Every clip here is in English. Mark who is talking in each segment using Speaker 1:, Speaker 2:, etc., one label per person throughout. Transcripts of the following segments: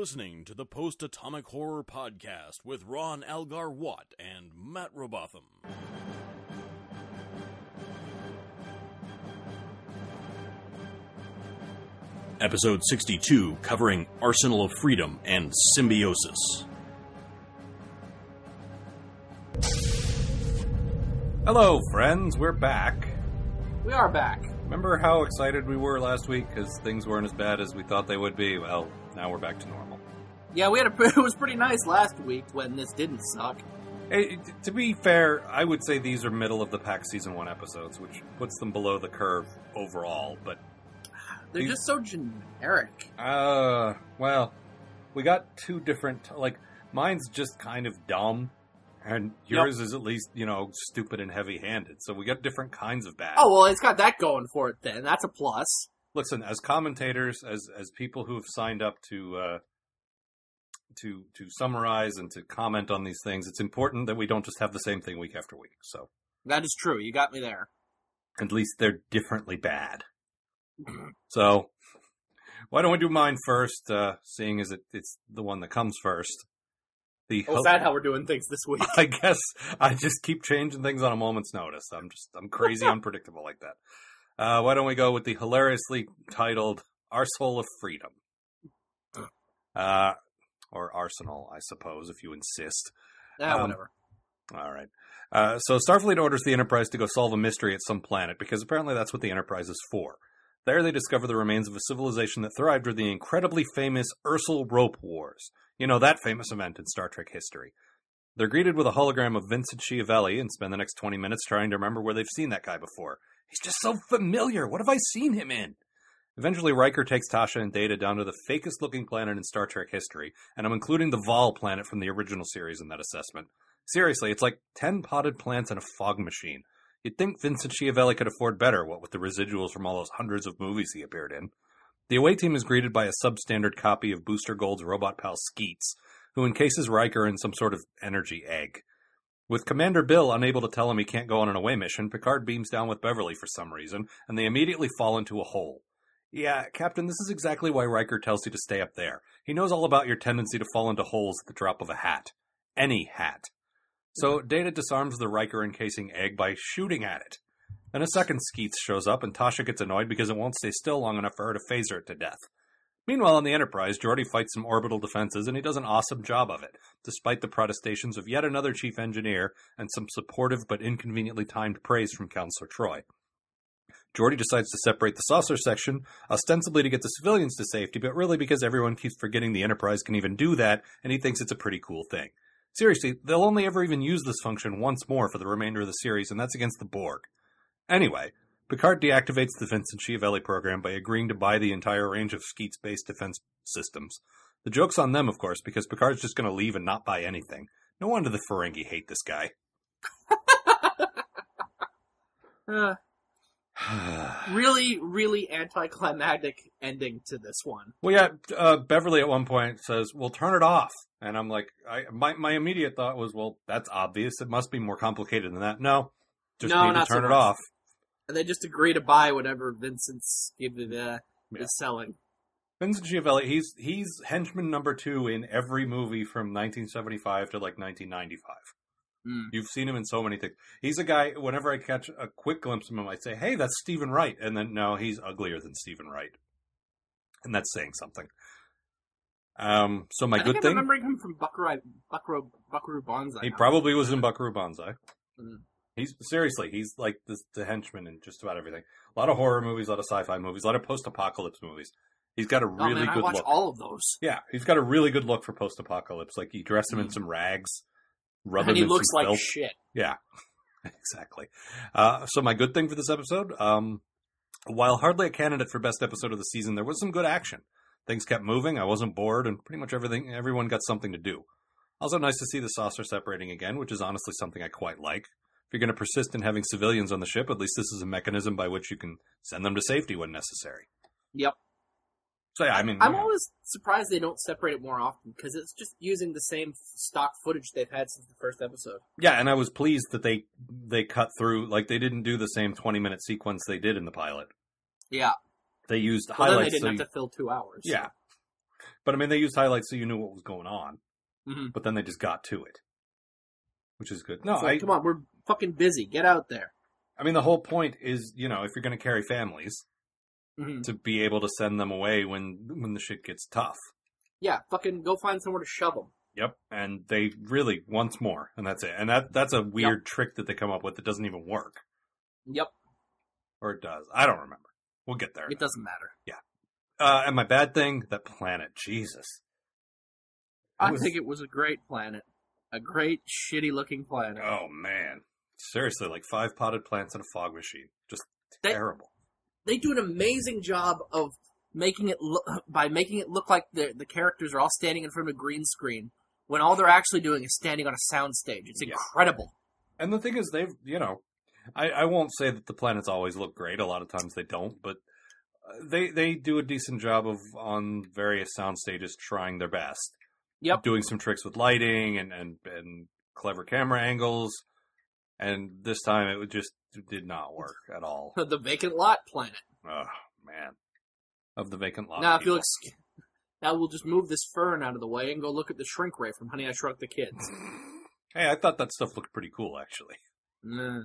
Speaker 1: listening to the Post Atomic Horror Podcast with Ron Algar Watt and Matt Robotham. Episode 62, covering Arsenal of Freedom and Symbiosis.
Speaker 2: Hello, friends. We're back.
Speaker 3: We are back.
Speaker 2: Remember how excited we were last week because things weren't as bad as we thought they would be? Well, now we're back to normal.
Speaker 3: Yeah, we had a. It was pretty nice last week when this didn't suck.
Speaker 2: Hey, to be fair, I would say these are middle of the pack season one episodes, which puts them below the curve overall. But
Speaker 3: They're
Speaker 2: These-
Speaker 3: just so generic.
Speaker 2: uh, well, we got two different. Like mine's just kind of dumb, and yours is at least you know stupid and heavy-handed. So we got different kinds of bad.
Speaker 3: Oh well, it's got that going for it. Then that's a plus.
Speaker 2: listen as commentators as as people who have signed up to uh to to summarize and to comment on these things it's important that we don't just have the same thing week after week so
Speaker 3: That is true. You got me there.
Speaker 2: at least they're differently bad so why don't we do mine first uh seeing as it, it's the one that comes first the
Speaker 3: Oh, is that how we're doing things this week?
Speaker 2: I guess I just keep changing things on a moment's notice. I'm just I'm crazy unpredictable like that. Uh, why don't we go with the hilariously titled "Our Soul of Freedom," uh, or Arsenal, I suppose, if you insist.
Speaker 3: Yeah,
Speaker 2: Um,
Speaker 3: whatever.
Speaker 2: All right. Uh, so Starfleet orders the Enterprise to go solve a mystery at some planet because apparently that's what the Enterprise is for. There they discover the remains of a civilization that thrived during the incredibly famous Ersalrope Wars. You know, that famous event in Star Trek history. They're greeted with a hologram of Vincent Schiavelli and spend the next 20 minutes trying to remember where they've seen that guy before. He's just so familiar. What have I seen him in? Eventually, Riker takes Tasha and Data down to the fakest looking planet in Star Trek history, and I'm including the Vaal planet from the original series in that assessment. Seriously, it's like 10 potted plants and a fog machine. You'd think Vincent Schiavelli could afford better, what with the residuals from all those hundreds of movies he appeared in. The away team is greeted by a substandard copy of Booster Gold's robot pal Skeets, who encases Riker in some sort of energy egg. With Commander Bill unable to tell him he can't go on an away mission, Picard beams down with Beverly for some reason, and they immediately fall into a hole. Yeah, Captain, this is exactly why Riker tells you to stay up there. He knows all about your tendency to fall into holes at the drop of a hat. Any hat. So hmm. Data disarms the Riker encasing egg by shooting at it. Then a second Skeets shows up, and Tasha gets annoyed because it won't stay still long enough for her to phaser it to death. Meanwhile, on the Enterprise, Geordi fights some orbital defenses, and he does an awesome job of it, despite the protestations of yet another chief engineer and some supportive but inconveniently timed praise from Counselor Troi. Geordi decides to separate the saucer section, ostensibly to get the civilians to safety, but really because everyone keeps forgetting the Enterprise can even do that, and he thinks it's a pretty cool thing. Seriously, they'll only ever even use this function once more for the remainder of the series, and that's against the Borg. Anyway, Picard deactivates the Vincent Schiavelli program by agreeing to buy the entire range of Skeets based defense systems. The joke's on them, of course, because Picard's just going to leave and not buy anything. No wonder the Ferengi hate this guy.
Speaker 3: Uh, really, really anticlimactic ending to this one.
Speaker 2: Well, yeah, uh, Beverly at one point says, "We'll turn it off," and I'm like, I, my my immediate thought was, "Well, that's obvious. It must be more complicated than that." No, just
Speaker 3: No,
Speaker 2: need to
Speaker 3: not so
Speaker 2: turn it off.
Speaker 3: And they just agree to buy whatever Vincent's give the uh,
Speaker 2: Yeah.
Speaker 3: is selling.
Speaker 2: Vincent Schiavelli, he's he's henchman number two in every movie from 1975 to like 1995.
Speaker 3: Mm.
Speaker 2: You've seen him in so many things. He's a guy. Whenever I catch a quick glimpse of him, I say, "Hey, that's Steven Wright," and then no, he's uglier than Steven Wright, and that's saying something. Um, so my
Speaker 3: I think
Speaker 2: good
Speaker 3: I'm
Speaker 2: thing,
Speaker 3: remembering him from Buckaroo, Buckaroo, Buckaroo Banzai.
Speaker 2: he probably was in Buckaroo Banzai.
Speaker 3: Mm.
Speaker 2: He's seriously, he's like the, the henchman in just about everything. A lot of horror movies, a lot of sci-fi movies, a lot of post-apocalypse movies. He's got a
Speaker 3: Oh
Speaker 2: really
Speaker 3: man, I
Speaker 2: good
Speaker 3: watch
Speaker 2: look.
Speaker 3: all of those.
Speaker 2: Yeah, he's got a really good look for post-apocalypse. Like you dress him in
Speaker 3: Mm.
Speaker 2: some rags,
Speaker 3: And he looks like
Speaker 2: filth.
Speaker 3: shit.
Speaker 2: Yeah, exactly. Uh, so my good thing for this episode, um, while hardly a candidate for best episode of the season, there was some good action. Things kept moving. I wasn't bored, and pretty much everything, everyone got something to do. Also, nice to see the saucer separating again, which is honestly something I quite like. If you're going to persist in having civilians on the ship, at least this is a mechanism by which you can send them to safety when necessary.
Speaker 3: Yep.
Speaker 2: So yeah, I mean,
Speaker 3: I'm
Speaker 2: know,
Speaker 3: always surprised they don't separate it more often because it's just using the same stock footage they've had since the first episode.
Speaker 2: yeah, and I was pleased that they they cut through like they didn't do the same 20 minute sequence they did in the pilot.
Speaker 3: Yeah.
Speaker 2: They used
Speaker 3: Well, then they didn't
Speaker 2: so
Speaker 3: have
Speaker 2: you-
Speaker 3: to fill two hours.
Speaker 2: Yeah. But I mean, they used highlights so you knew what was going on.
Speaker 3: hmm
Speaker 2: But then they just got to it, which is good. No,
Speaker 3: like,
Speaker 2: I,
Speaker 3: come on, we're fucking busy. Get out there.
Speaker 2: I mean, the whole point is, you know, if you're going to carry families,
Speaker 3: hmm
Speaker 2: to be able to send them away when when the shit gets tough.
Speaker 3: Yeah, fucking go find somewhere to shove them.
Speaker 2: Yep, and they really once more, and that's it. And that that's a weird trick that they come up with that doesn't even work,
Speaker 3: Yep,
Speaker 2: or it does. I don't remember. We'll get there.
Speaker 3: it doesn't matter. Yeah.
Speaker 2: Uh, and my bad thing, that planet, Jesus. It
Speaker 3: I
Speaker 2: was-
Speaker 3: think it was a great planet. A great, shitty looking planet.
Speaker 2: Oh man, seriously, like five potted plants and a fog machine, just
Speaker 3: They-
Speaker 2: terrible.
Speaker 3: They do an amazing job of making it look by making it look like the the characters are all standing in front of a green screen when all they're actually doing is standing on a sound stage. It's
Speaker 2: Yeah.
Speaker 3: incredible.
Speaker 2: And the thing is, they've you know, I, I won't say that the planets always look great. A lot of times they don't, but uh, they they do a decent job of on various sound stages trying their best.
Speaker 3: Yep.
Speaker 2: doing some tricks with lighting and and and clever camera angles. And this time it would just did not work at all.
Speaker 3: the vacant lot planet.
Speaker 2: Oh man, of the vacant lot.
Speaker 3: now, if you'll ex- now we'll just move this fern out of the way and go look at the shrink ray from Honey I Shrunk the Kids.
Speaker 2: hey, I thought that stuff looked pretty cool actually.
Speaker 3: Nah.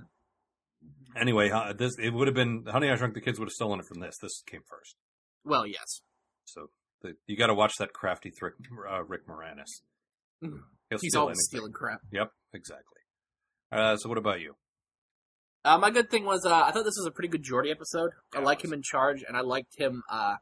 Speaker 2: Anyway, uh, this it would have been Honey I Shrunk the Kids would have stolen it from this. This came first,
Speaker 3: Well, yes.
Speaker 2: so the, you got to watch that crafty Thrick, uh, Rick Moranis. He'll
Speaker 3: He's always
Speaker 2: anything.
Speaker 3: stealing crap.
Speaker 2: Yep, exactly. Uh, so what about you?
Speaker 3: Uh, my good thing was uh, I thought this was a pretty good Geordi episode. I
Speaker 2: Yeah, it
Speaker 3: like him in charge, and I liked him uh,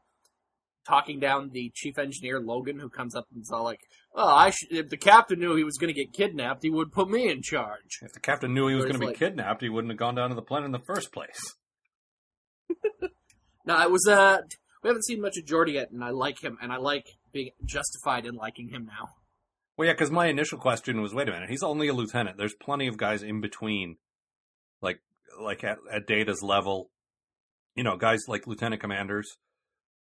Speaker 3: talking down the chief engineer Logan, who comes up and is all like, "Well, I should, if the captain knew he was going to get kidnapped, he would put me in charge."
Speaker 2: If the captain knew he was going to be
Speaker 3: like-
Speaker 2: kidnapped, he wouldn't have gone down to the planet in the first place.
Speaker 3: Now it was uh, we haven't seen much of Geordi yet, and I like him, and I like being justified in liking him now.
Speaker 2: Well, yeah, because my initial question was, wait a minute, he's only a lieutenant. There's plenty of guys in between, like like at, at Data's level. You know, guys like lieutenant commanders.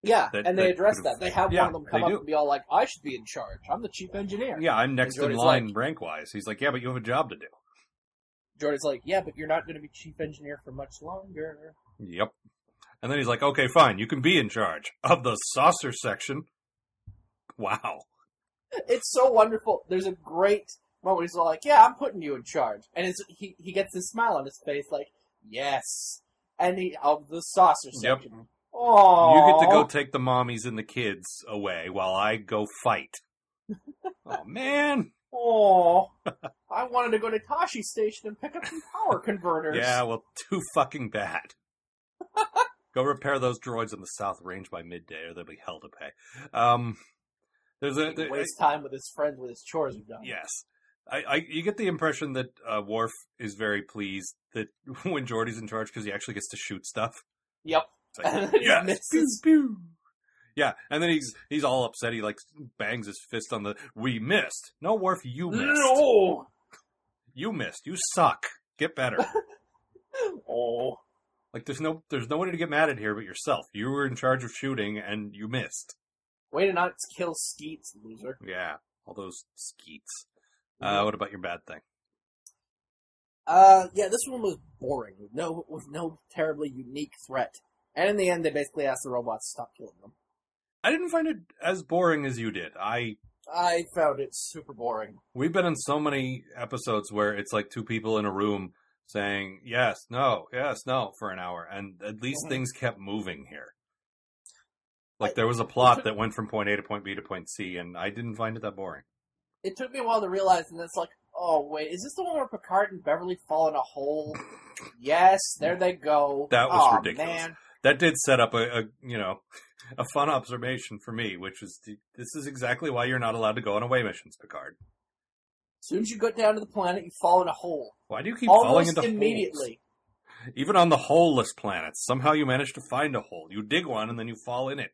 Speaker 3: Yeah,
Speaker 2: That-
Speaker 3: and they
Speaker 2: that
Speaker 3: address that. They have
Speaker 2: yeah,
Speaker 3: one of them come up
Speaker 2: do.
Speaker 3: and be all like, "I should be in charge. I'm the chief engineer."
Speaker 2: Yeah, I'm next in line
Speaker 3: like-
Speaker 2: rank wise. He's like, yeah, but you have a job to do.
Speaker 3: Jordan's like, "Yeah, but you're not going to be chief engineer for much longer."
Speaker 2: Yep. And then he's like, okay, fine, you can be in charge of the saucer section. Wow.
Speaker 3: It's so wonderful. There's a great moment. He's all like, "Yeah, I'm putting you in charge," and it's, he he gets this smile on his face, like, "Yes," he of the saucer
Speaker 2: Yep.
Speaker 3: section. Oh,
Speaker 2: You get to go take the mommies and the kids away while I go fight. oh man.
Speaker 3: Oh, I wanted to go to Tosche Station and pick up some power converters.
Speaker 2: Yeah, well, too fucking bad. Go repair those droids in the South Range by midday, or they'll be hell to pay. Um, there's a
Speaker 3: He
Speaker 2: there-
Speaker 3: waste time with his friends with his chores are done.
Speaker 2: yes. I, I you get the impression that uh, Worf is very pleased that when Geordi's in charge because he actually gets to shoot stuff.
Speaker 3: Yep.
Speaker 2: Like, yes, pew, pew. Yeah, and then he's he's all upset. He like bangs his fist on the. We missed. No, Worf, you missed.
Speaker 3: No.
Speaker 2: You missed. You suck. Get better.
Speaker 3: Oh.
Speaker 2: Like there's no there's nobody to get mad at here but yourself. You were in charge of shooting and you missed.
Speaker 3: Way to not kill Skeets, loser.
Speaker 2: Yeah, all those skeets. Uh, what about your bad thing?
Speaker 3: Uh, yeah, this one was boring with no with no terribly unique threat. And in the end, they basically asked the robots to stop killing them.
Speaker 2: I didn't find it as boring as you did. I
Speaker 3: I found it super boring.
Speaker 2: we've been in so many episodes where it's like two people in a room saying yes, no, yes, no for an hour, and at least
Speaker 3: Mhm.
Speaker 2: things kept moving here. Like
Speaker 3: I-
Speaker 2: there was a plot that went from point A to point B to point C, and I didn't find it that boring.
Speaker 3: It took me a while to realize, and it's like, oh wait, is this the one where Picard and Beverly fall in a hole? yes, there they go.
Speaker 2: That was
Speaker 3: Aw,
Speaker 2: ridiculous.
Speaker 3: Man.
Speaker 2: That did set up a, a you know a fun observation for me, which is this is exactly why you're not allowed to go on away missions, Picard.
Speaker 3: As soon as you go down to the planet, you fall in a hole.
Speaker 2: Why do you keep falling
Speaker 3: Almost
Speaker 2: into holes?
Speaker 3: immediately.
Speaker 2: Even on the holeless planets, somehow you manage to find a hole. You dig one and then you fall in it.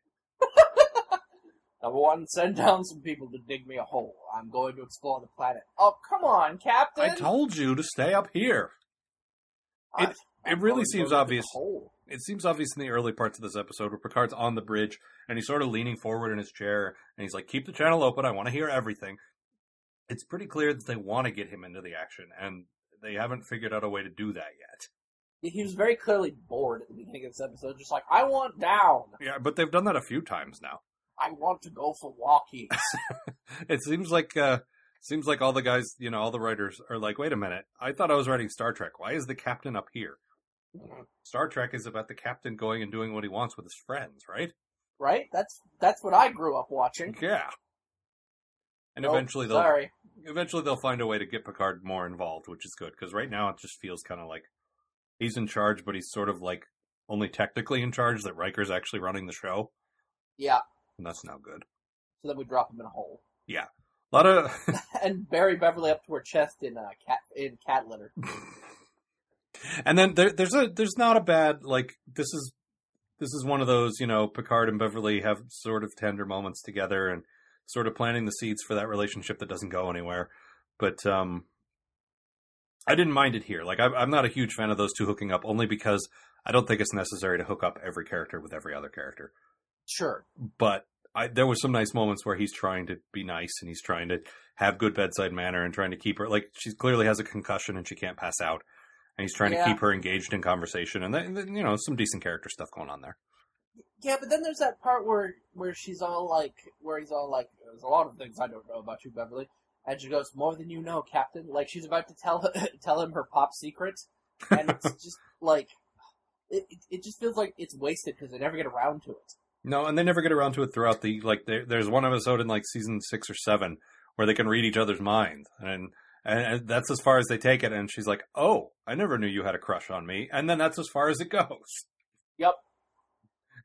Speaker 3: Number one, send down some people to dig me a hole. I'm going to explore the planet. Oh, come on, Captain!
Speaker 2: I told you to stay up here.
Speaker 3: I-
Speaker 2: it-
Speaker 3: I'm
Speaker 2: it really seems
Speaker 3: go to the
Speaker 2: obvious. It seems obvious in the early parts of this episode where Picard's on the bridge and he's sort of leaning forward in his chair and he's like, "Keep the channel open. I want to hear everything." It's pretty clear that they want to get him into the action, and they haven't figured out a way to do that yet.
Speaker 3: He was very clearly bored at the beginning of this episode, just like, I want down.
Speaker 2: Yeah, but they've done that a few times now.
Speaker 3: I want to go for walkies.
Speaker 2: it seems like uh seems like all the guys, you know, all the writers are like, wait a minute, I thought I was writing Star Trek. Why is the captain up here? Star Trek is about the captain going and doing what he wants with his friends, right?
Speaker 3: right? That's that's what I grew up watching.
Speaker 2: Yeah. And
Speaker 3: Nope,
Speaker 2: eventually they'll
Speaker 3: sorry.
Speaker 2: eventually they'll find a way to get Picard more involved, which is good because right now it just feels kind of like he's in charge, but he's sort of like only technically in charge. That Riker's actually running the show,
Speaker 3: Yeah.
Speaker 2: And that's not good.
Speaker 3: So then we drop him in a hole Yeah,
Speaker 2: A lot of
Speaker 3: and bury Beverly up to her chest in uh, cat in cat litter.
Speaker 2: and then there, there's a there's not a bad like this is this is one of those you know Picard and Beverly have sort of tender moments together and sort of planting the seeds for that relationship that doesn't go anywhere. But um, I didn't mind it here. Like I'm, I'm not a huge fan of those two hooking up, only because I don't think it's necessary to hook up every character with every other character.
Speaker 3: Sure.
Speaker 2: But I, there was some nice moments where he's trying to be nice and he's trying to have good bedside manner and trying to keep her like she clearly has a concussion and she can't pass out, and he's trying
Speaker 3: Yeah.
Speaker 2: to keep her engaged in conversation and then then, you know some decent character stuff going on there.
Speaker 3: Yeah, but then there's that part where where she's all like, where he's all like, "There's a lot of things I don't know about you, Beverly," and she goes, "More than you know, Captain." Like she's about to tell tell him her pop secret, and it's just like, it it- it just feels like it's wasted because they never get around to it.
Speaker 2: No, and they never get around to it throughout the like. There, there's one episode in like season six or seven where they can read each other's minds, and, and and that's as far as they take it. And she's like, "Oh, I never knew you had a crush on me," and then that's as far as it goes.
Speaker 3: Yep.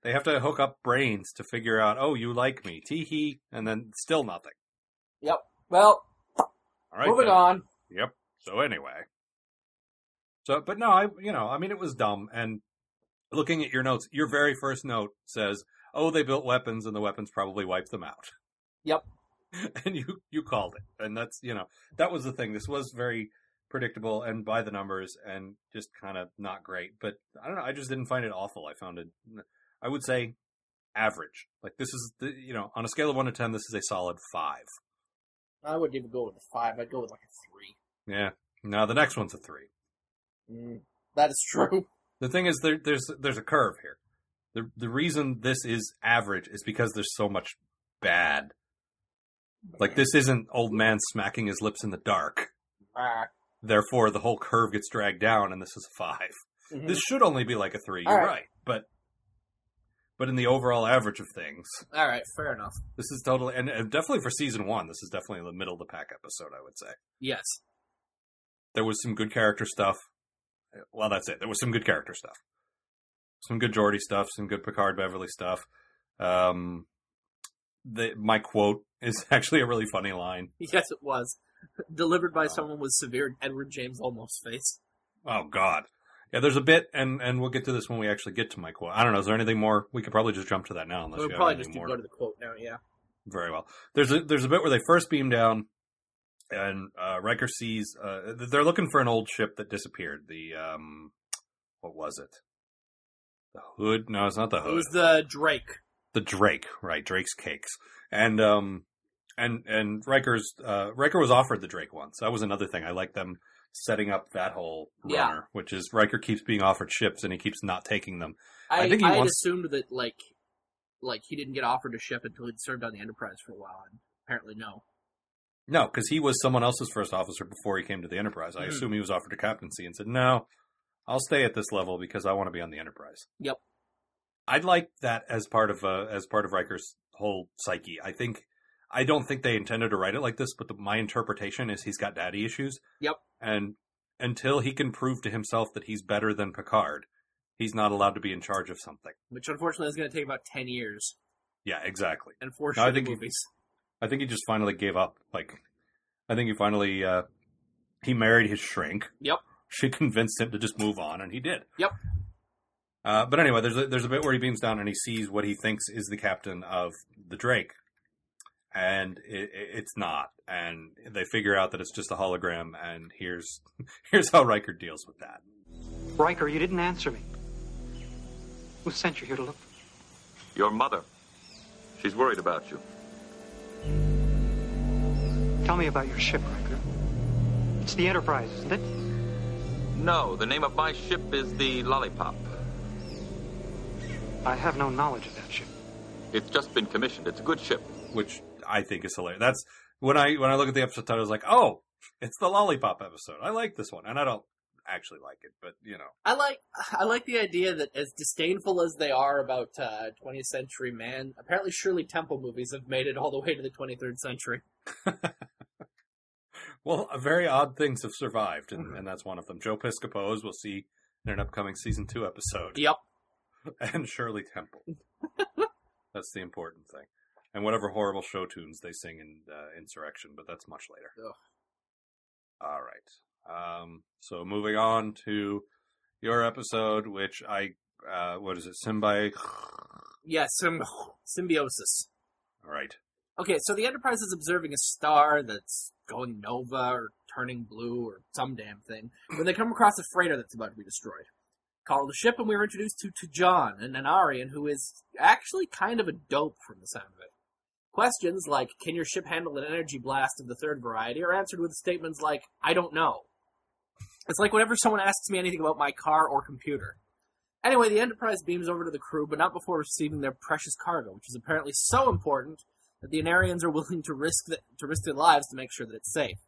Speaker 2: They have to hook up brains to figure out, "Oh, you like me," tee hee, and then still nothing.
Speaker 3: Yep. Well,
Speaker 2: All right,
Speaker 3: moving
Speaker 2: then.
Speaker 3: on.
Speaker 2: Yep. So anyway. So, but no, I, you know, I mean, it was dumb. And looking at your notes, your very first note says, "Oh, they built weapons, and the weapons probably wiped them out."
Speaker 3: Yep.
Speaker 2: And you you called it, and that's you know that was the thing. This was very predictable and by the numbers, and just kind of not great. But I don't know. I just didn't find it awful. I found it. I would say average. Like this is the you know on a scale of one to ten, this is a solid five.
Speaker 3: I wouldn't even go with a five. I'd go with like a three.
Speaker 2: Yeah. Now the next one's a three.
Speaker 3: Mm, that is true.
Speaker 2: The thing is, there, there's there's a curve here. The The reason this is average is because there's so much bad. Like this isn't old man smacking his lips in the dark. Therefore, the whole curve gets dragged down, and this is a 5
Speaker 3: Mhm.
Speaker 2: This should only be like a three.
Speaker 3: All
Speaker 2: You're
Speaker 3: right.
Speaker 2: right, but but in the overall average of things,
Speaker 3: All right, fair enough.
Speaker 2: this is totally and, and definitely for season one. This is definitely the middle of the pack episode. I would say
Speaker 3: Yes.
Speaker 2: there was some good character stuff. Well, that's it. There was some good character stuff, some good Geordi stuff, some good Picard Beverly stuff. Um, the my quote is actually a really funny line.
Speaker 3: Yes, it was. Delivered by someone with severe Edward James Olmos face.
Speaker 2: Oh God, yeah. There's a bit, and and we'll get to this when we actually get to my quote. I don't know. Is there anything more? We could probably just jump to that now, unless
Speaker 3: We'll probably just go to the quote now, yeah.
Speaker 2: Very well. There's a there's a bit where they first beam down, and uh, Riker sees uh, they're looking for an old ship that disappeared. The um, what was it? The Hood? No, it's not the
Speaker 3: It
Speaker 2: Hood.
Speaker 3: was the Drake.
Speaker 2: the Drake, right? Drake's cakes, and um, and and Riker's uh, Riker was offered the Drake once. That was another thing. I like them setting up that whole
Speaker 3: Yeah.
Speaker 2: runner, which is Riker keeps being offered ships and he keeps not taking them.
Speaker 3: I,
Speaker 2: I
Speaker 3: I,
Speaker 2: think he
Speaker 3: had
Speaker 2: wants-
Speaker 3: assumed that, like, like he didn't get offered a ship until he'd served on the Enterprise for a while, and apparently no.
Speaker 2: No, because he was someone else's first officer before he came to the Enterprise. I
Speaker 3: Mhm.
Speaker 2: assume he was offered a captaincy and said, "No, I'll stay at this level because I want to be on the Enterprise."
Speaker 3: Yep.
Speaker 2: I'd like that as part of uh, as part of Riker's whole psyche. I think I don't think they intended to write it like this, but the, my interpretation is he's got daddy issues.
Speaker 3: Yep.
Speaker 2: And until he can prove to himself that he's better than Picard, he's not allowed to be in charge of something.
Speaker 3: Which unfortunately is going to take about 10 years
Speaker 2: Yeah, exactly.
Speaker 3: and four
Speaker 2: No, I think he-
Speaker 3: movies.
Speaker 2: I think he just finally gave up. Like, I think he finally uh, he married his shrink.
Speaker 3: Yep.
Speaker 2: She convinced him to just move on, and he did.
Speaker 3: Yep.
Speaker 2: Uh, but anyway, there's a, there's a bit where he beams down and he sees what he thinks is the captain of the Drake, and it, it, it's not. And they figure out that it's just a hologram. And here's here's how Riker deals with that.
Speaker 4: Riker, you didn't answer me. Who sent you here to look?
Speaker 5: Your mother. She's worried about you.
Speaker 4: Tell me about your ship, Riker. It's the Enterprise, isn't it?
Speaker 5: No, the name of my ship is the Lollipop.
Speaker 4: I have no knowledge of that ship.
Speaker 5: It's just been commissioned. It's a good ship.
Speaker 2: which I think is hilarious. That's when I when I look at the episode title, I was like, oh, it's the lollipop episode. I like this one, and I don't actually like it, but you know,
Speaker 3: I like I like the idea that as disdainful as they are about uh, 20th century man, apparently Shirley Temple movies have made it all the way to the 23rd century.
Speaker 2: well, very odd things have survived, and, and that's one of them. Joe Piscopo, as we'll see in an upcoming season two episode,
Speaker 3: Yep.
Speaker 2: and Shirley Temple. that's the important thing, and whatever horrible show tunes they sing in uh, Insurrection, but that's much later.
Speaker 3: Ugh.
Speaker 2: All right. Um, so moving on to your episode, which I, uh, what is it, Symbi?
Speaker 3: Yeah, sym- symbiosis.
Speaker 2: All right.
Speaker 3: Okay, so the Enterprise is observing a star that's going nova or turning blue or some damn thing when they come across a freighter that's about to be destroyed. Call the ship, and we were introduced to T'Jon, an Anarian who is actually kind of a dope from the sound of it. Questions like, can your ship handle an energy blast of the third variety, are answered with statements like, I don't know. It's like whenever someone asks me anything about my car or computer. Anyway, the Enterprise beams over to the crew, but not before receiving their precious cargo, which is apparently so important that the Anarians are willing to risk the, to risk their lives to make sure that it's safe.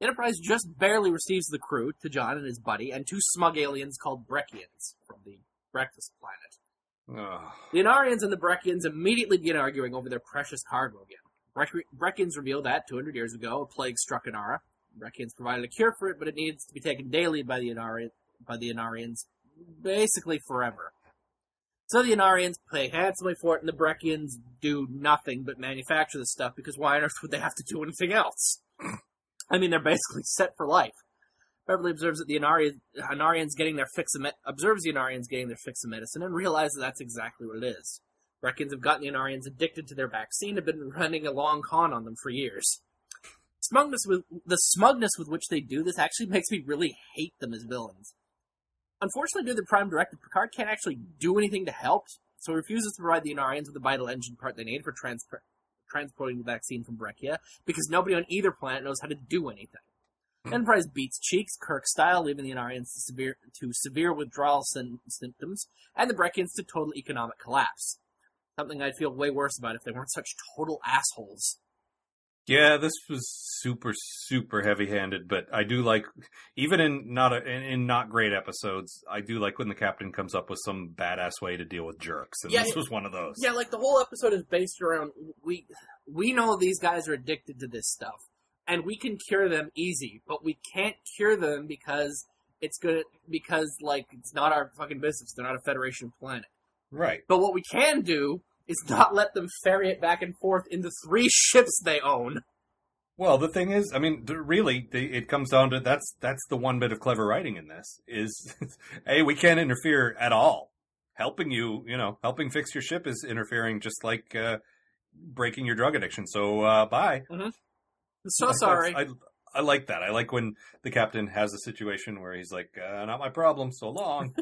Speaker 3: The Enterprise just barely receives the crew, T'Jon and his buddy, and two smug aliens called Brekkians from the Breakfast Planet.
Speaker 2: Ugh.
Speaker 3: The Anarians and the Brekkians immediately begin arguing over their precious cargo again. Brec- Brekkians reveal that, 200 years ago, a plague struck Anara. Brekkians provided a cure for it, but it needs to be taken daily by the, Inari- by the Anarians, basically forever. So the Anarians pay handsomely for it, and the Brekkians do nothing but manufacture the stuff, because why on earth would they have to do anything else? I mean, they're basically set for life. Beverly observes that the Anari- Anarians getting their fix of me- observes the Anarians getting their fix of medicine and realizes that's exactly what it is. Brekkians have gotten the Anarians addicted to their vaccine and have been running a long con on them for years. Smugness with the smugness with which they do this actually makes me really hate them as villains. Unfortunately, due to the Prime Directive, Picard can't actually do anything to help, so he refuses to provide the Anarians with the vital engine part they need for trans- transporting the vaccine from Brekka, because nobody on either planet knows how to do anything. Hmm. Enterprise beats cheeks, Kirk style, leaving the Anarians to severe, to severe withdrawal symptoms, and the Brekkians to total economic collapse. Something I'd feel way worse about if they weren't such total assholes.
Speaker 2: Yeah, this was super, super heavy-handed, but I do like, even in not a, in, in not great episodes, I do like when the captain comes up with some badass way to deal with jerks, and
Speaker 3: Yeah,
Speaker 2: this was one of those.
Speaker 3: Yeah, like the whole episode is based around we we know these guys are addicted to this stuff, and we can cure them easy, but we can't cure them because it's good because like it's not our fucking business. They're not a Federation planet.
Speaker 2: Right.
Speaker 3: But what we can do is not let them ferry it back and forth in the three ships they own.
Speaker 2: Well, the thing is, I mean, really, it comes down to that's that's the one bit of clever writing in this is, hey, we can't interfere at all. Helping you, you know, helping fix your ship is interfering, just like uh, breaking your drug addiction. So, uh, bye.
Speaker 3: I'm so
Speaker 2: Like,
Speaker 3: sorry.
Speaker 2: I, I like that. I like when the captain has a situation where he's like, uh, "Not my problem." So long.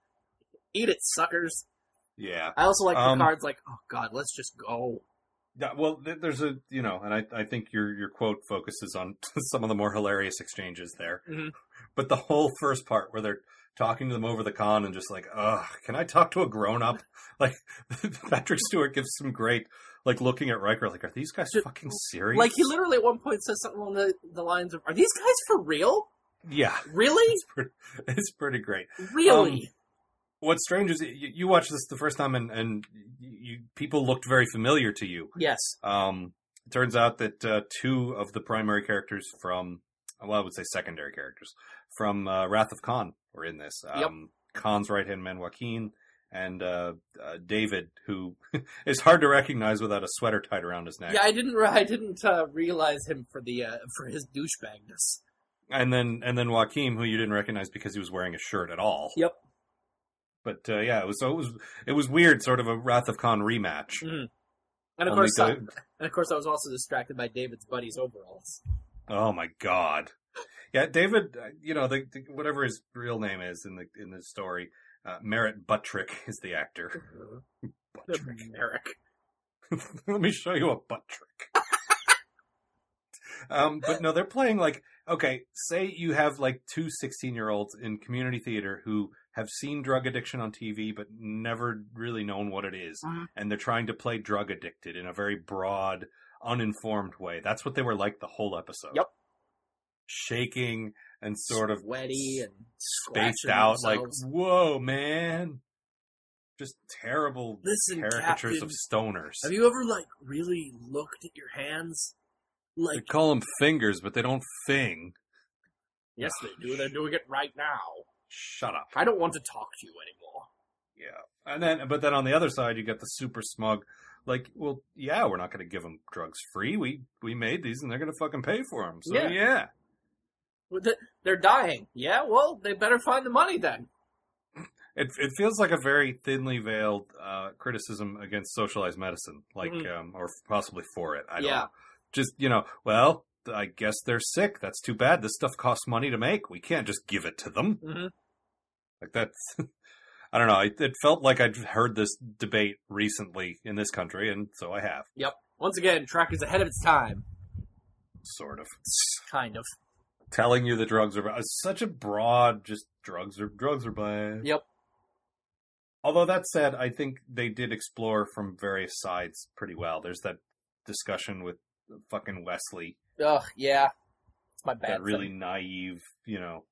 Speaker 3: Eat it, suckers.
Speaker 2: Yeah.
Speaker 3: I also like
Speaker 2: Um,
Speaker 3: Picard's like, oh god, let's just go.
Speaker 2: Yeah, well, there's a you know, and I, I think your your quote focuses on some of the more hilarious exchanges there.
Speaker 3: Mhm.
Speaker 2: But the whole first part where they're talking to them over the con and just like, ugh, can I talk to a grown up? Like Patrick Stewart gives some great like looking at Riker like, are these guys fucking serious?
Speaker 3: Like he literally at one point says something along the, the lines of, "Are these guys for real?
Speaker 2: yeah,
Speaker 3: Really?
Speaker 2: it's pretty great.
Speaker 3: Really?"
Speaker 2: What's strange is you, you watched this the first time and and you people looked very familiar to you.
Speaker 3: yes.
Speaker 2: Um, it turns out that uh, two of the primary characters from, well, I would say secondary characters from uh, Wrath of Khan were in this. Um, Khan's right hand man Joachim and uh, uh, David, who is hard to recognize without a sweater tied around his neck.
Speaker 3: Yeah, I didn't. I didn't uh, realize him for the uh, for his douchebagness.
Speaker 2: And then and then Joachim, who you didn't recognize because he was wearing a shirt at all.
Speaker 3: Yep.
Speaker 2: But uh, yeah, it was so it was it was weird, sort of a Wrath of Khan rematch.
Speaker 3: And of
Speaker 2: Only
Speaker 3: course,
Speaker 2: good-
Speaker 3: and of course, I was also distracted by David's buddy's overalls.
Speaker 2: Oh my god. Yeah, David, uh, you know, the, the, whatever his real name is in the in the story, uh, Merritt Buttrick is the actor. Buttrick.
Speaker 3: Merrick.
Speaker 2: Let me show you a butt trick. um, but no, they're playing like okay. Say you have like two 16 year olds in community theater who have seen drug addiction on TV but never really known what it is.
Speaker 3: Mhm.
Speaker 2: and they're trying to play drug addicted in a very broad, uninformed way. That's what they were like the whole episode.
Speaker 3: Yep.
Speaker 2: Shaking and sort of
Speaker 3: sweaty and
Speaker 2: spaced out, like whoa, man. Just terrible
Speaker 3: Listen,
Speaker 2: caricatures
Speaker 3: Captain,
Speaker 2: of stoners.
Speaker 3: Have you ever like really looked at your hands?
Speaker 2: They
Speaker 3: Like
Speaker 2: call them fingers, but they don't fing.
Speaker 3: yes, they do. They're doing it right now.
Speaker 2: Shut up.
Speaker 3: I don't want to talk to you anymore.
Speaker 2: Yeah. And then, but then on the other side, you get the super smug, like, well, yeah, we're not going to give them drugs free. We we made these, and they're going to fucking pay for them. So
Speaker 3: Yeah.
Speaker 2: yeah.
Speaker 3: Well, They're dying. Yeah, well, they better find the money then.
Speaker 2: It it feels like a very thinly veiled uh, criticism against socialized medicine, like
Speaker 3: Mhm.
Speaker 2: um, or possibly for it. I don't
Speaker 3: Yeah.
Speaker 2: know. Just you know, well, I guess they're sick. That's too bad. This stuff costs money to make. We can't just give it to them.
Speaker 3: hmm
Speaker 2: Like that's. I don't know. It, it felt like I'd heard this debate recently in this country, and so I have,
Speaker 3: Yep. Once again, Trek is ahead of its time.
Speaker 2: sort of.
Speaker 3: Kind of.
Speaker 2: Telling you the drugs are bad. Such a broad, just drugs are drugs are bad.
Speaker 3: Yep.
Speaker 2: Although that said, I think they did explore from various sides pretty well. There's that discussion with fucking Wesley,
Speaker 3: Ugh, yeah. It's my bad.
Speaker 2: that really
Speaker 3: thing.
Speaker 2: naive, you know.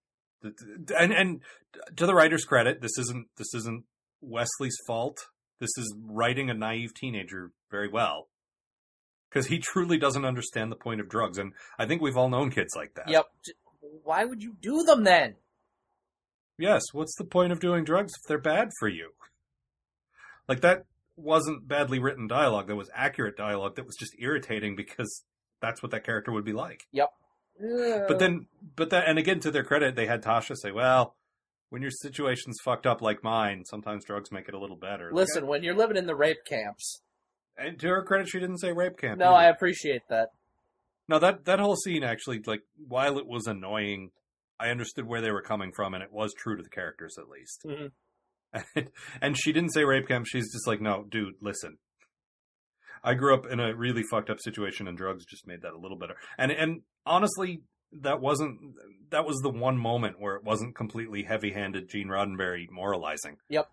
Speaker 2: And and to the writer's credit, this isn't this isn't Wesley's fault. This is writing a naive teenager very well. Because he truly doesn't understand the point of drugs, and I think we've all known kids like that.
Speaker 3: Yep. Why would you do them then?
Speaker 2: Yes, what's the point of doing drugs if they're bad for you? Like that wasn't badly written dialogue. That was accurate dialogue that was just irritating because that's what that character would be like. But then, but that, and again, to their credit, they had Tasha say, "Well, when your situation's fucked up like mine, sometimes drugs make it a little better." Like,
Speaker 3: listen, when you're living in the rape camps.
Speaker 2: and to her credit, she didn't say rape camp.
Speaker 3: No, I appreciate that.
Speaker 2: no that that whole scene actually, like, while it was annoying, I understood where they were coming from, and it was true to the characters at least.
Speaker 3: Mhm.
Speaker 2: And, and she didn't say rape camp. She's just like, no, dude, listen. I grew up in a really fucked up situation, and drugs just made that a little better. And and honestly, that wasn't that was the one moment where it wasn't completely heavy-handed Gene Roddenberry moralizing.
Speaker 3: Yep.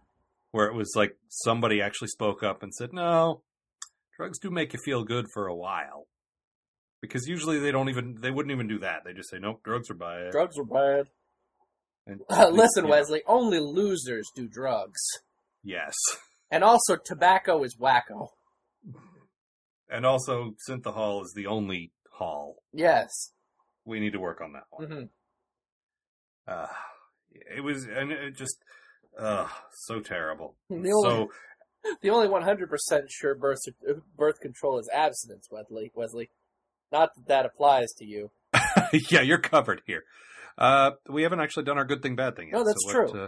Speaker 2: Where it was like somebody actually spoke up and said, "No, drugs do make you feel good for a while." Because usually they don't even they wouldn't even do that. They just say, "Nope, drugs are bad."
Speaker 3: Drugs are bad.
Speaker 2: And-
Speaker 3: listen,
Speaker 2: yeah.
Speaker 3: Wesley, only losers do drugs.
Speaker 2: Yes.
Speaker 3: And also, tobacco is wacko.
Speaker 2: And also, Synthehol is the only hall.
Speaker 3: Yes.
Speaker 2: We need to work on that one.
Speaker 3: hmm
Speaker 2: Uh, it was, and it just, uh, so terrible.
Speaker 3: The
Speaker 2: So,
Speaker 3: the only 100% sure birth, birth control is abstinence, Wesley. Wesley. Not that that applies to you.
Speaker 2: yeah, you're covered here. Uh, we haven't actually done our good thing, bad thing yet.
Speaker 3: No, that's
Speaker 2: so
Speaker 3: true.
Speaker 2: uh,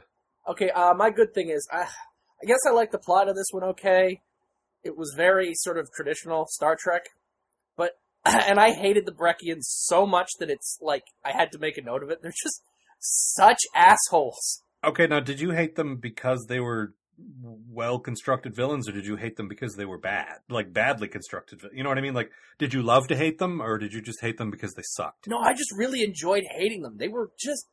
Speaker 3: Okay, uh, my good thing is, I, I guess I like the plot of this one okay. It was very sort of traditional Star Trek, but and I hated the Brekkians so much that it's like I had to make a note of it. They're just such assholes.
Speaker 2: okay, now, did you hate them because they were well constructed villains, or did you hate them because they were bad? Like, badly constructed You know what I mean? Like, did you love to hate them, or did you just hate them because they sucked?
Speaker 3: No, I just really enjoyed hating them. They were just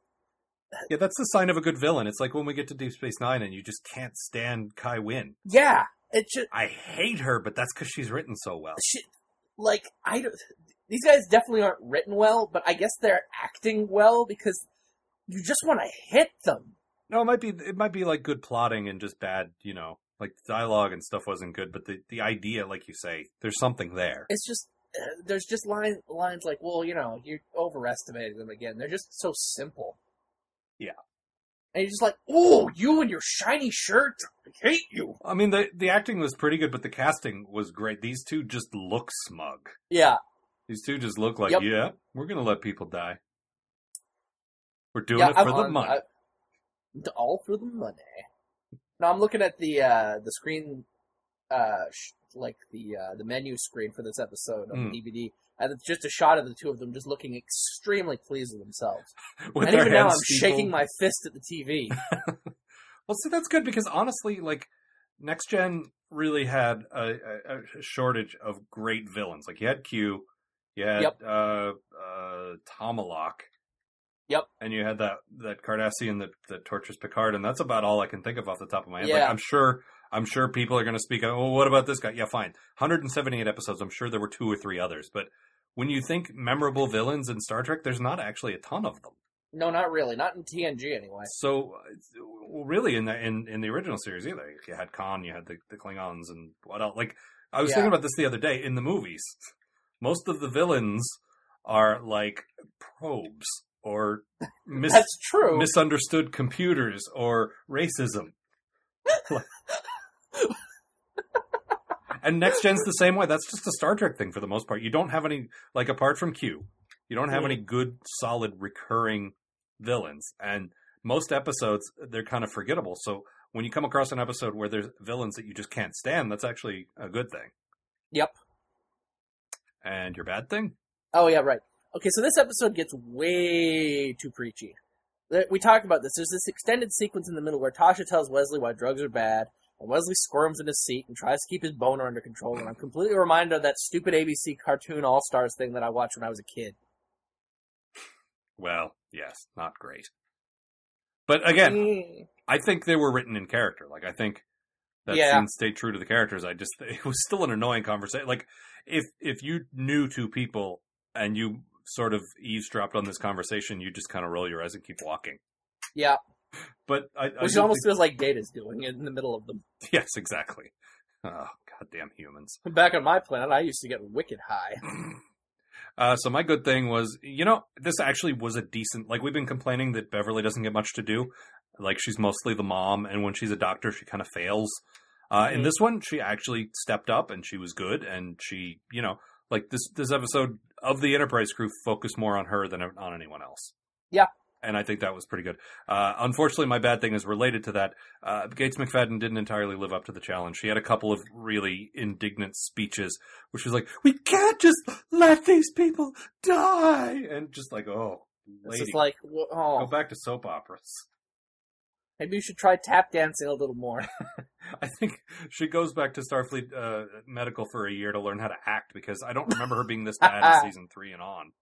Speaker 2: Yeah, that's the sign of a good villain. It's like when we get to Deep Space Nine and you just can't stand Kai Wynn.
Speaker 3: yeah. It just
Speaker 2: I hate her, but that's because she's written so well.
Speaker 3: shit. Like I don't. These guys definitely aren't written well, but I guess they're acting well because you just want to hit them.
Speaker 2: No, it might be it might be like good plotting and just bad, you know, like dialogue and stuff wasn't good, but the the idea, like you say, there's something there.
Speaker 3: it's just uh, there's just line, lines like, well, you know, you're overestimating them again. They're just so simple.
Speaker 2: Yeah.
Speaker 3: And you're just like, oh, you and your shiny shirt, I hate you.
Speaker 2: I mean, the the acting was pretty good, but the casting was great. These two just look smug.
Speaker 3: Yeah,
Speaker 2: These two just look like,
Speaker 3: Yep.
Speaker 2: yeah, we're gonna let people die. We're doing
Speaker 3: yeah,
Speaker 2: it for
Speaker 3: I'm
Speaker 2: the
Speaker 3: on-
Speaker 2: money.
Speaker 3: I- all for the money. Now I'm looking at the uh, the screen, uh, sh- like the uh, the menu screen for this episode of
Speaker 2: Mm.
Speaker 3: DVD, and it's just a shot of the two of them just looking extremely pleased with themselves.
Speaker 2: With
Speaker 3: and even now, I'm
Speaker 2: hands
Speaker 3: shaking my fist at the TV.
Speaker 2: Well, see, that's good because honestly, like next gen really had a, a, a shortage of great villains. Like you had Q, You had
Speaker 3: Yep.
Speaker 2: uh, uh, Tomalak.
Speaker 3: Yep.
Speaker 2: And you had that that Cardassian that, that tortures Picard, and that's about all I can think of off the top of my head. Like, I'm sure I'm sure people are going to speak. Oh, what about this guy? Yeah, fine. 178 episodes. I'm sure there were two or three others, but when you think memorable villains in Star Trek, there's not actually a ton of them.
Speaker 3: No, not really. Not in TNG anyway.
Speaker 2: So, uh, really, in the in, in the original series either, you had Khan, you had the, the Klingons, and what else? Like, I was
Speaker 3: Yeah.
Speaker 2: thinking about this the other day. In the movies, most of the villains are like probes or mis-
Speaker 3: That's true.
Speaker 2: misunderstood computers or racism. and Next Gen's the same way. That's just a Star Trek thing for the most part. You don't have any, like, apart from Q, you don't have any good, solid, recurring villains. And most episodes, they're kind of forgettable. So when you come across an episode where there's villains that you just can't stand, that's actually a good thing.
Speaker 3: Yep.
Speaker 2: And your bad thing?
Speaker 3: Oh yeah, right. Okay, so this episode gets way too preachy. We talked about this. There's this extended sequence in the middle where Tasha tells Wesley why drugs are bad, and Wesley squirms in his seat and tries to keep his boner under control. And I'm completely reminded of that stupid ABC cartoon All Stars thing that I watched when I was a kid.
Speaker 2: Well, yes, not great. But again,
Speaker 3: Mm.
Speaker 2: I think they were written in character. Like I think that
Speaker 3: Yeah.
Speaker 2: scene stayed true to the characters. I just it was still an annoying conversation. Like if if you knew two people and you sort of eavesdropped on this conversation, you just kind of roll your eyes and keep walking.
Speaker 3: yeah,
Speaker 2: But I, I
Speaker 3: which
Speaker 2: do
Speaker 3: almost
Speaker 2: think-
Speaker 3: feels like Data's doing it in the middle of them.
Speaker 2: yes, exactly. Oh, goddamn humans.
Speaker 3: Back on my planet, I used to get wicked high.
Speaker 2: Uh, so my good thing was, you know, this actually was a decent. Like we've been complaining that Beverly doesn't get much to do. Like she's mostly the mom, and when she's a doctor, she kind of fails. Uh, In
Speaker 3: Mhm.
Speaker 2: this one, she actually stepped up, and she was good, and she, you know, like this this episode of the Enterprise crew focused more on her than on anyone else.
Speaker 3: Yeah.
Speaker 2: And I think that was pretty good. Uh, unfortunately, my bad thing is related to that. Uh, Gates McFadden didn't entirely live up to the challenge. She had a couple of really indignant speeches which was like, "We can't just let these people die," and just like, "Oh,
Speaker 3: It's
Speaker 2: lady,
Speaker 3: just like, wh-
Speaker 2: go
Speaker 3: oh,
Speaker 2: back to soap operas."
Speaker 3: maybe you should try tap dancing a little more.
Speaker 2: I think she goes back to Starfleet uh, Medical for a year to learn how to act because I don't remember her being this bad in season three and on.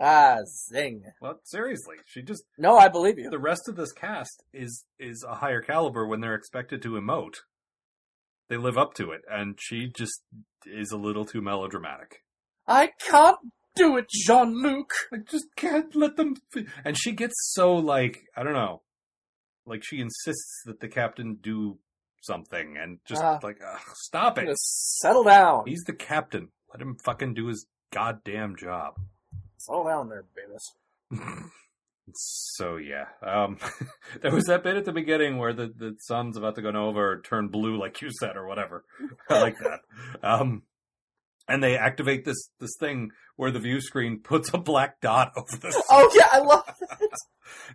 Speaker 3: Ah, zing.
Speaker 2: Well, seriously, she just
Speaker 3: No, I believe you.
Speaker 2: the rest of this cast is is a higher caliber when they're expected to emote. They live up to it, and she just is a little too melodramatic.
Speaker 3: I can't do it, Jean Luc.
Speaker 2: I just can't let them. F-. And she gets so like I don't know, like she insists that the captain do something, and just
Speaker 3: Ah.
Speaker 2: like ugh, stop it.
Speaker 3: Settle down.
Speaker 2: He's the captain. Let him fucking do his goddamn job.
Speaker 3: Settle down there, Beavis.
Speaker 2: so yeah, um, there was that bit at the beginning where the, the sun's about to go nova or turn blue, like you said, or whatever. I like that. Um, and they activate this this thing where the view screen puts a black dot over the. sun.
Speaker 3: Oh yeah, I love that.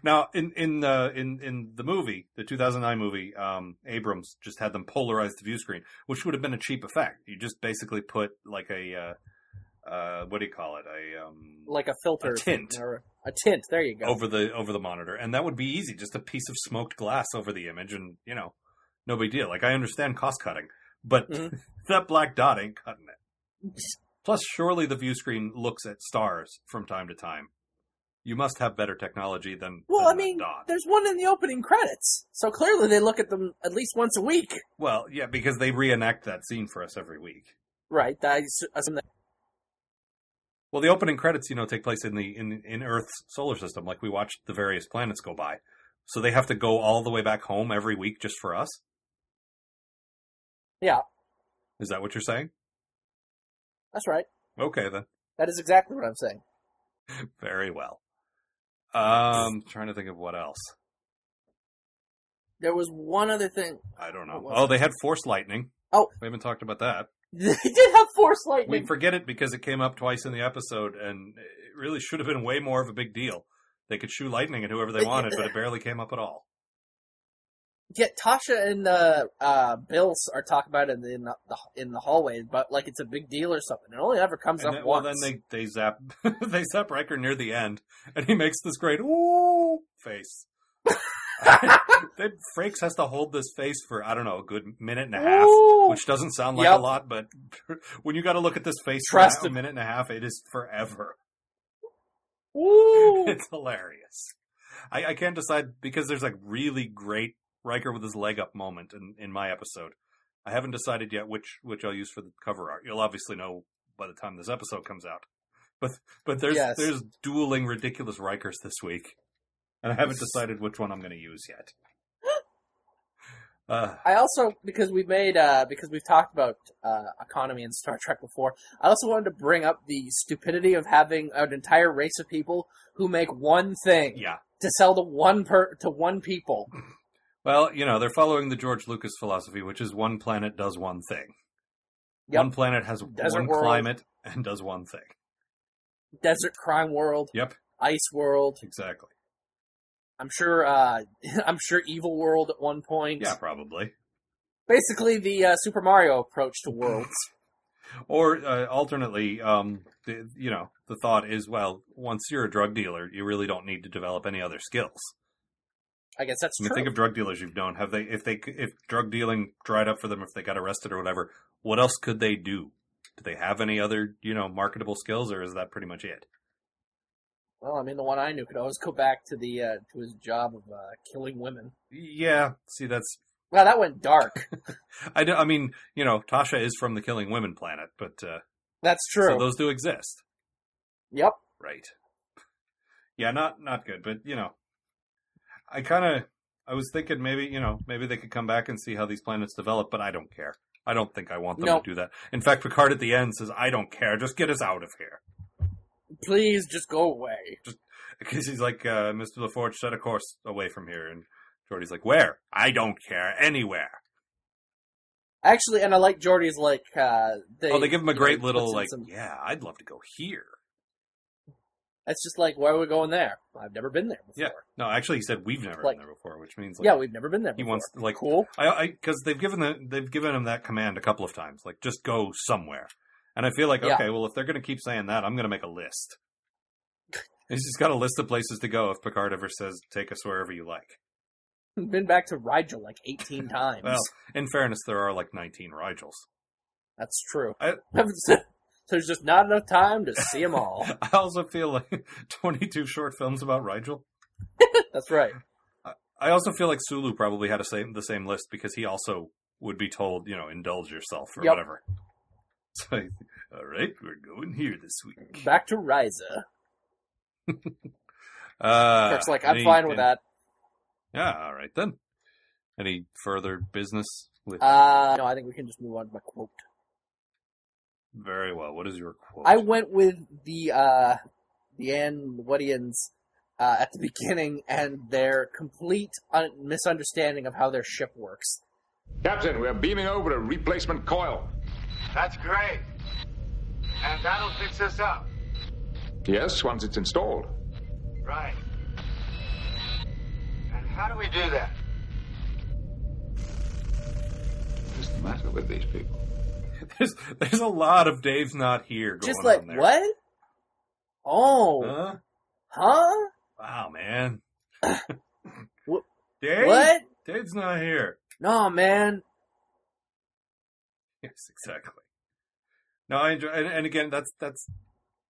Speaker 2: Now, in in uh, in in the movie, the 2009 movie, um, Abrams just had them polarize the view screen, which would have been a cheap effect. You just basically put like a uh, uh, what do you call it? A um,
Speaker 3: Like a filter,
Speaker 2: A tint.
Speaker 3: or a tint. There you go.
Speaker 2: over the over the monitor, and that would be easy. Just a piece of smoked glass over the image, and you know, no big deal. Like I understand cost cutting, but
Speaker 3: Mhm.
Speaker 2: that black dot ain't cutting it. Plus, surely the view screen looks at stars from time to time. You must have better technology than
Speaker 3: Well,
Speaker 2: than
Speaker 3: I mean, there's one in the opening credits, so clearly they look at them at least once a week,
Speaker 2: Well, yeah, because they reenact that scene for us every week.
Speaker 3: right? I assume that.
Speaker 2: Well, the opening credits, you know, take place in the in in Earth's solar system. Like we watched the various planets go by, so they have to go all the way back home every week just for us.
Speaker 3: Yeah,
Speaker 2: Is that what you're saying?
Speaker 3: that's right.
Speaker 2: Okay, then.
Speaker 3: That is exactly what I'm saying.
Speaker 2: Very well. Um, trying to think of what else.
Speaker 3: There was one other thing.
Speaker 2: I don't know. Oh,
Speaker 3: it?
Speaker 2: they had force lightning.
Speaker 3: Oh.
Speaker 2: we haven't talked about that.
Speaker 3: They did have force lightning.
Speaker 2: We forget it because it came up twice in the episode, and it really should have been way more of a big deal. They could shoot lightning at whoever they wanted, but it barely came up at all.
Speaker 3: Yeah, Tasha and uh, uh, Bills are talking about it in the, the in the hallway, but like it's a big deal or something. It only ever comes
Speaker 2: And
Speaker 3: up
Speaker 2: then, well, then they they zap they zap Riker near the end, and he makes this great ooh face. then Frakes has to hold this face for I don't know a good minute and a half,
Speaker 3: Ooh.
Speaker 2: which doesn't sound like
Speaker 3: Yep.
Speaker 2: a lot, but when you got to look at this face
Speaker 3: Trust
Speaker 2: for a minute and a half, it is forever.
Speaker 3: Ooh.
Speaker 2: It's hilarious. I, I can't decide because there's like really great Riker with his leg up moment in, in my episode. I haven't decided yet which which I'll use for the cover art. You'll obviously know by the time this episode comes out. But but there's
Speaker 3: Yes.
Speaker 2: there's dueling ridiculous Rikers this week, and I haven't decided which one I'm going to use yet. Uh,
Speaker 3: I also because we've made uh because we've talked about uh economy in Star Trek before. I also wanted to bring up the stupidity of having an entire race of people who make one thing
Speaker 2: yeah.
Speaker 3: to sell to one per to one people.
Speaker 2: Well, you know they're following the George Lucas philosophy, which is one planet does one thing.
Speaker 3: Yep.
Speaker 2: One planet has
Speaker 3: Desert
Speaker 2: one
Speaker 3: world.
Speaker 2: climate and does one thing.
Speaker 3: Desert crime world,
Speaker 2: Yep,
Speaker 3: ice world.
Speaker 2: exactly.
Speaker 3: I'm sure. uh I'm sure evil world at one point.
Speaker 2: Yeah, probably.
Speaker 3: Basically, the uh, Super Mario approach to worlds.
Speaker 2: Or uh, alternately, um, the, you know, the thought is, well, once you're a drug dealer, you really don't need to develop any other skills.
Speaker 3: I guess that's
Speaker 2: I mean,
Speaker 3: true.
Speaker 2: think of drug dealers you've known. Have they, if they, if drug dealing dried up for them, if they got arrested or whatever, what else could they do? Do they have any other, you know, marketable skills, or is that pretty much it?
Speaker 3: Well, I mean, the one I knew could always go back to the uh, to his job of uh, killing women.
Speaker 2: Yeah. See, that's.
Speaker 3: Wow, that went dark.
Speaker 2: I, do, I mean, you know, Tasha is from the Killing Women planet, but uh,
Speaker 3: That's true.
Speaker 2: so those do exist,
Speaker 3: yep.
Speaker 2: right? Yeah, not not good, but you know, I kind of I was thinking maybe you know maybe they could come back and see how these planets develop, but I don't care. I don't think I want them
Speaker 3: No.
Speaker 2: to do that. In fact, Picard at the end says, "I don't care. Just get us out of here,"
Speaker 3: Please just go away.
Speaker 2: because he's like, uh, "Mr. LaForge, set a course away from here," and Geordi's like, "Where? I don't care. Anywhere."
Speaker 3: Actually, and I like Geordi's like. Uh, they,
Speaker 2: oh, they give him a
Speaker 3: you know,
Speaker 2: great little like,
Speaker 3: some-
Speaker 2: "Yeah, I'd love to go here."
Speaker 3: It's just like, why are we going there? I've never been there before.
Speaker 2: Yeah. No, actually, he said we've never
Speaker 3: Like-
Speaker 2: been there before, which means like,
Speaker 3: Yeah, we've never been there.
Speaker 2: he wants like
Speaker 3: cool.
Speaker 2: I i because they've given the they've given him that command a couple of times, like just go somewhere. And I feel like
Speaker 3: Yeah.
Speaker 2: okay, well if they're going to keep saying that, I'm going to make a list. He's just got a list of places to go if Picard ever says take us wherever you like.
Speaker 3: Been back to Rigel like eighteen times.
Speaker 2: Well, in fairness, there are like 19 Rigels.
Speaker 3: That's true.
Speaker 2: I-
Speaker 3: There's just not enough time to see them all.
Speaker 2: I also feel like 22 short films about Rigel.
Speaker 3: That's right.
Speaker 2: I also feel like Sulu probably had a same the same list because he also would be told, you know, indulge yourself or
Speaker 3: Yep.
Speaker 2: whatever. So, all right, we're going here this week.
Speaker 3: Back to Risa.
Speaker 2: Uh,
Speaker 3: Kirk's like, I'm
Speaker 2: any-
Speaker 3: fine with that.
Speaker 2: Yeah, all right then. Any further business with?
Speaker 3: Uh, no, I think we can just move on to my quote.
Speaker 2: Very well. What is your quote?
Speaker 3: I went with the uh, the Ornarans uh, at the beginning and their complete un- misunderstanding of how their ship works.
Speaker 6: Captain, we're beaming over a replacement coil.
Speaker 7: That's great. And that'll fix us up.
Speaker 6: Yes, once it's installed.
Speaker 7: Right. And how do we do that?
Speaker 6: What's the matter with these people?
Speaker 2: there's there's a lot of Dave's not here going
Speaker 3: Just like
Speaker 2: on there.
Speaker 3: what? Oh,
Speaker 2: Huh?
Speaker 3: huh?
Speaker 2: Wow, man.
Speaker 3: What-
Speaker 2: Dave?
Speaker 3: What?
Speaker 2: Dave's not here.
Speaker 3: No, man.
Speaker 2: Yes, exactly. No, I enjoy, and, and again, that's that's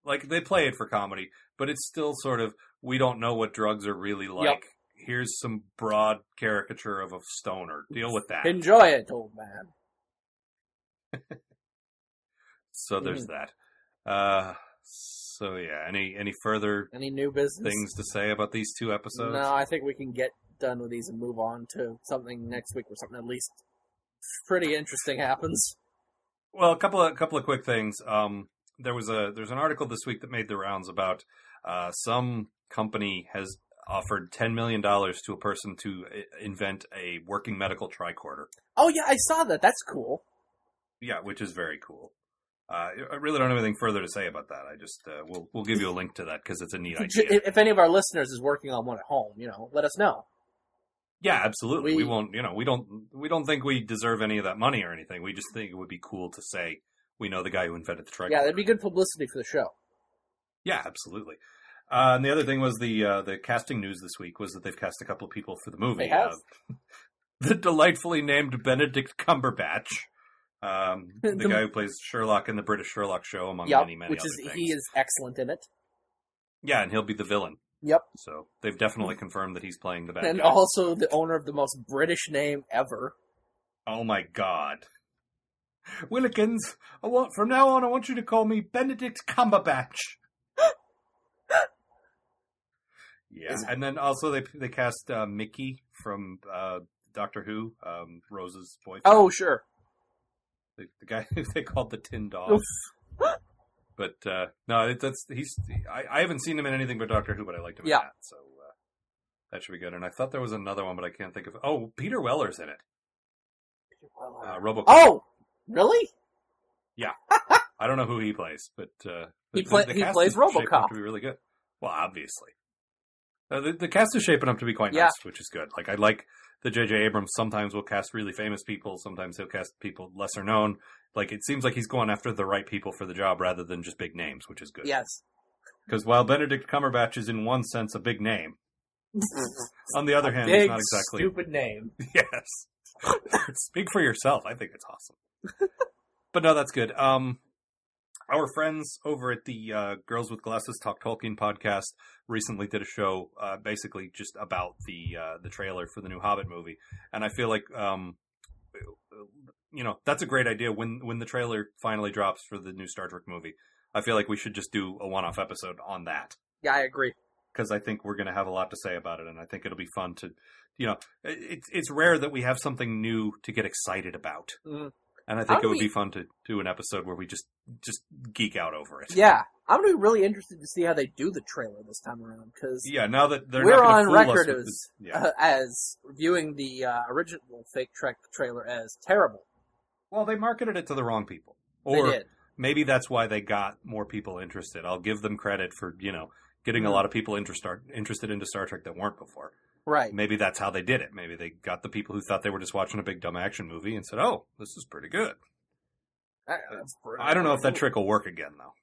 Speaker 2: like they play it for comedy, but it's still sort of we don't know what drugs are really like. Here's some broad caricature of a stoner. Deal with that.
Speaker 3: Enjoy it, old man.
Speaker 2: So there's that. Uh, so yeah, any any further
Speaker 3: Any new business?
Speaker 2: things to say about these two episodes?
Speaker 3: No, I think we can get done with these and move on to something next week or something at least pretty interesting happens.
Speaker 2: Well, a couple of a couple of quick things. Um, there was a there's an article this week that made the rounds about uh, some company has offered ten million dollars to a person to invent a working medical tricorder.
Speaker 3: Oh yeah, I saw that. That's cool.
Speaker 2: Yeah, which is very cool. Uh, I really don't have anything further to say about that. I just uh, we'll we'll give you a link to that because it's a neat idea.
Speaker 3: If if any of our listeners is working on one at home, you know, let us know.
Speaker 2: Yeah, absolutely. We,
Speaker 3: We-
Speaker 2: won't. You know, we don't. We don't think we deserve any of that money or anything. We just think it would be cool to say we know the guy who invented the tricorder.
Speaker 3: Yeah, that'd be good publicity for the show.
Speaker 2: Yeah, absolutely. Uh, and the other thing was the uh, the casting news this week was that they've cast a couple of people for the movie.
Speaker 3: They have?
Speaker 2: Uh, the delightfully named Benedict Cumberbatch, um, the,
Speaker 3: The-
Speaker 2: guy who plays Sherlock in the British Sherlock show, among
Speaker 3: Yep,
Speaker 2: many many
Speaker 3: which
Speaker 2: other
Speaker 3: is
Speaker 2: things.
Speaker 3: he is excellent in it.
Speaker 2: Yeah, and he'll be the villain.
Speaker 3: Yep,
Speaker 2: So they've definitely confirmed that he's playing the bad
Speaker 3: and
Speaker 2: guy.
Speaker 3: also the owner of the most British name ever.
Speaker 2: Oh my god. Willikins, I want from now on I want you to call me Benedict Cumberbatch. yeah,
Speaker 3: Is-
Speaker 2: and then also they they cast uh, Mickey from uh, Doctor Who, um, Rose's boyfriend.
Speaker 3: Oh, sure.
Speaker 2: the, the guy who they called the Tin Dog. But uh, no, it, that's he's. I, I haven't seen him in anything but Doctor Who, but I liked him
Speaker 3: Yeah.
Speaker 2: in that, so uh, that should be good. And I thought there was another one, but I can't think of. Oh, Peter Weller's in it. Uh, RoboCop.
Speaker 3: Oh, really? Yeah.
Speaker 2: I don't know who he plays, but uh,
Speaker 3: He
Speaker 2: the-
Speaker 3: play-
Speaker 2: the
Speaker 3: he plays
Speaker 2: is
Speaker 3: RoboCop.
Speaker 2: to be really good. Well, obviously, uh, the, the cast is shaping up to be quite
Speaker 3: Yeah.
Speaker 2: nice, which is good. Like I like the J.J. Abrams. Sometimes will cast really famous people. Sometimes he'll cast people lesser known. Like it seems like he's going after the right people for the job rather than just big names, which is good.
Speaker 3: Yes.
Speaker 2: Because while Benedict Cumberbatch is in one sense a big name, on the other hand, he's not exactly.
Speaker 3: stupid name.
Speaker 2: Yes. Speak for yourself. I think it's awesome. but no, that's good. Um, our friends over at the uh, Girls with Glasses Talk Tolkien podcast recently did a show, uh, basically just about the uh, the trailer for the new Hobbit movie, and I feel like, um, you know, that's a great idea. When when the trailer finally drops for the new Star Trek movie, I feel like we should just do a one off episode on that
Speaker 3: Yeah, I agree.
Speaker 2: because I think we're going to have a lot to say about it, and I think it'll be fun to, you know, it's it's rare that we have something new to get excited about,
Speaker 3: Mhm.
Speaker 2: And I think
Speaker 3: do
Speaker 2: it would
Speaker 3: we-
Speaker 2: be fun to do an episode where we just just geek out over it.
Speaker 3: Yeah, I'm gonna be really interested to see how they do the trailer this time around because
Speaker 2: yeah. Now that they're
Speaker 3: we're
Speaker 2: not
Speaker 3: on record as
Speaker 2: this- yeah.
Speaker 3: uh, as viewing the uh, original Fake Trek trailer as terrible.
Speaker 2: well, they marketed it to the wrong people, or maybe that's why they got more people interested. I'll give them credit for you know getting a
Speaker 3: Mhm.
Speaker 2: lot of people interest, interested into Star Trek that weren't before.
Speaker 3: Right.
Speaker 2: Maybe that's how they did it. Maybe they got the people who thought they were just watching a big dumb action movie and said, "Oh, this is pretty good."
Speaker 3: I, that's
Speaker 2: I don't know if that trick will work again though.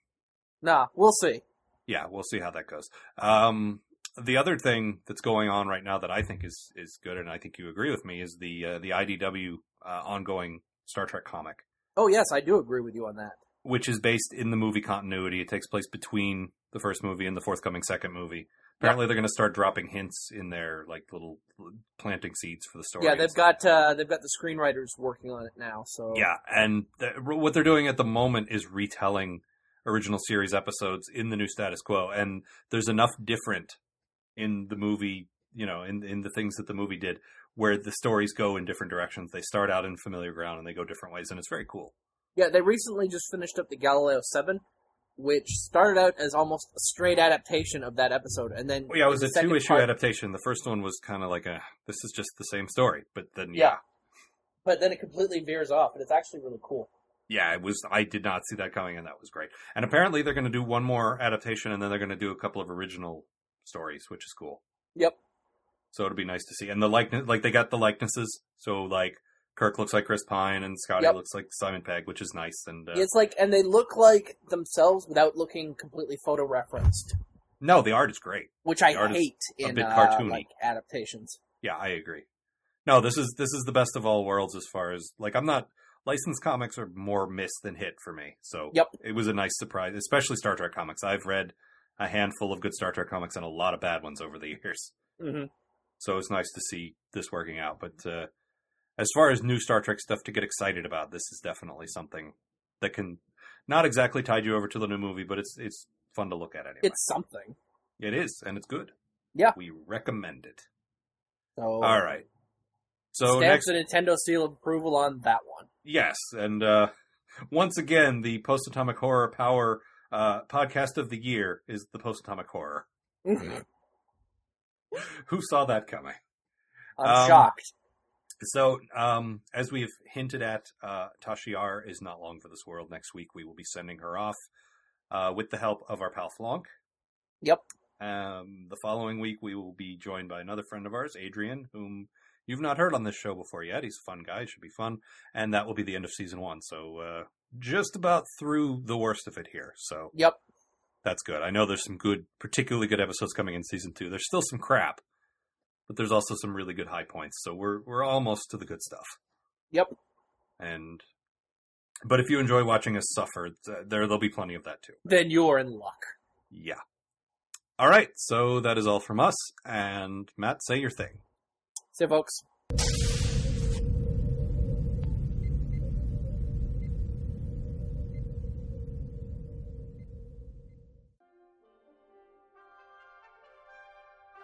Speaker 3: Nah, we'll see.
Speaker 2: Yeah, we'll see how that goes. Um, the other thing that's going on right now that I think is is good, and I think you agree with me, is the uh, the IDW uh, ongoing Star Trek comic,
Speaker 3: Oh yes, I do agree with you on that.
Speaker 2: which is based in the movie continuity. It takes place between the first movie and the forthcoming second movie. Apparently, they're going to start dropping hints in their like little planting seeds for the story.
Speaker 3: yeah, they've got uh, they've got the screenwriters working on it now. So
Speaker 2: Yeah, and th- what they're doing at the moment is retelling original series episodes in the new status quo, and there's enough different in the movie, you know, in in the things that the movie did, where the stories go in different directions. They start out in familiar ground and they go different ways, and it's very cool.
Speaker 3: yeah, they recently just finished up the Galileo Seven, which started out as almost a straight adaptation of that episode, and then
Speaker 2: Well, yeah, it was a two issue
Speaker 3: part-
Speaker 2: adaptation. The first one was kind of like a this is just the same story, but then
Speaker 3: Yeah.
Speaker 2: yeah,
Speaker 3: but then it completely veers off, and it's actually really cool.
Speaker 2: yeah, it was. I did not see that coming, and that was great. And apparently, they're going to do one more adaptation, and then they're going to do a couple of original stories, which is cool.
Speaker 3: Yep.
Speaker 2: So it'll be nice to see. And the likeness, like they got the likenesses. So like Kirk looks like Chris Pine, and Scotty
Speaker 3: Yep.
Speaker 2: looks like Simon Pegg, which is nice. And uh,
Speaker 3: It's like, and they look like themselves without looking completely photo referenced,
Speaker 2: no, the art is great.
Speaker 3: which I
Speaker 2: The is
Speaker 3: hate
Speaker 2: a
Speaker 3: in
Speaker 2: bit
Speaker 3: uh,
Speaker 2: cartoony.
Speaker 3: like adaptations.
Speaker 2: Yeah, I agree. No, this is this is the best of all worlds as far as like I'm not licensed comics are more miss than hit for me. So
Speaker 3: Yep.
Speaker 2: it was a nice surprise, especially Star Trek comics. I've read a handful of good Star Trek comics and a lot of bad ones over the years.
Speaker 3: hmm
Speaker 2: So it's nice to see this working out. But uh, as far as new Star Trek stuff to get excited about, this is definitely something that can not exactly tide you over to the new movie, but it's it's fun to look at anyway.
Speaker 3: It's something.
Speaker 2: it is, and it's good.
Speaker 3: Yeah.
Speaker 2: we recommend it.
Speaker 3: So
Speaker 2: All right. So
Speaker 3: stamps
Speaker 2: next,
Speaker 3: the Nintendo seal of approval on that one.
Speaker 2: yes, and uh, once again, the Post Atomic Horror Power uh, podcast of the year is the Post Atomic Horror. Who saw that coming?
Speaker 3: I'm
Speaker 2: Um,
Speaker 3: shocked.
Speaker 2: So, um, as we've hinted at, uh, Tasha Yar is not long for this world. Next week, we will be sending her off uh, with the help of our pal Flonk.
Speaker 3: Yep.
Speaker 2: Um, the following week, we will be joined by another friend of ours, Adrian, whom you've not heard on this show before yet. He's a fun guy; should be fun, and that will be the end of season one. So, uh, just about through the worst of it here. So,
Speaker 3: Yep.
Speaker 2: That's good. I know there's some good, particularly good episodes coming in season two. There's still some crap, but there's also some really good high points. So we're we're almost to the good stuff.
Speaker 3: Yep.
Speaker 2: And but if you enjoy watching us suffer, there there'll be plenty of that too.
Speaker 3: Then you're in luck.
Speaker 2: Yeah. All right. So that is all from us. And Matt, say your thing.
Speaker 3: So, folks.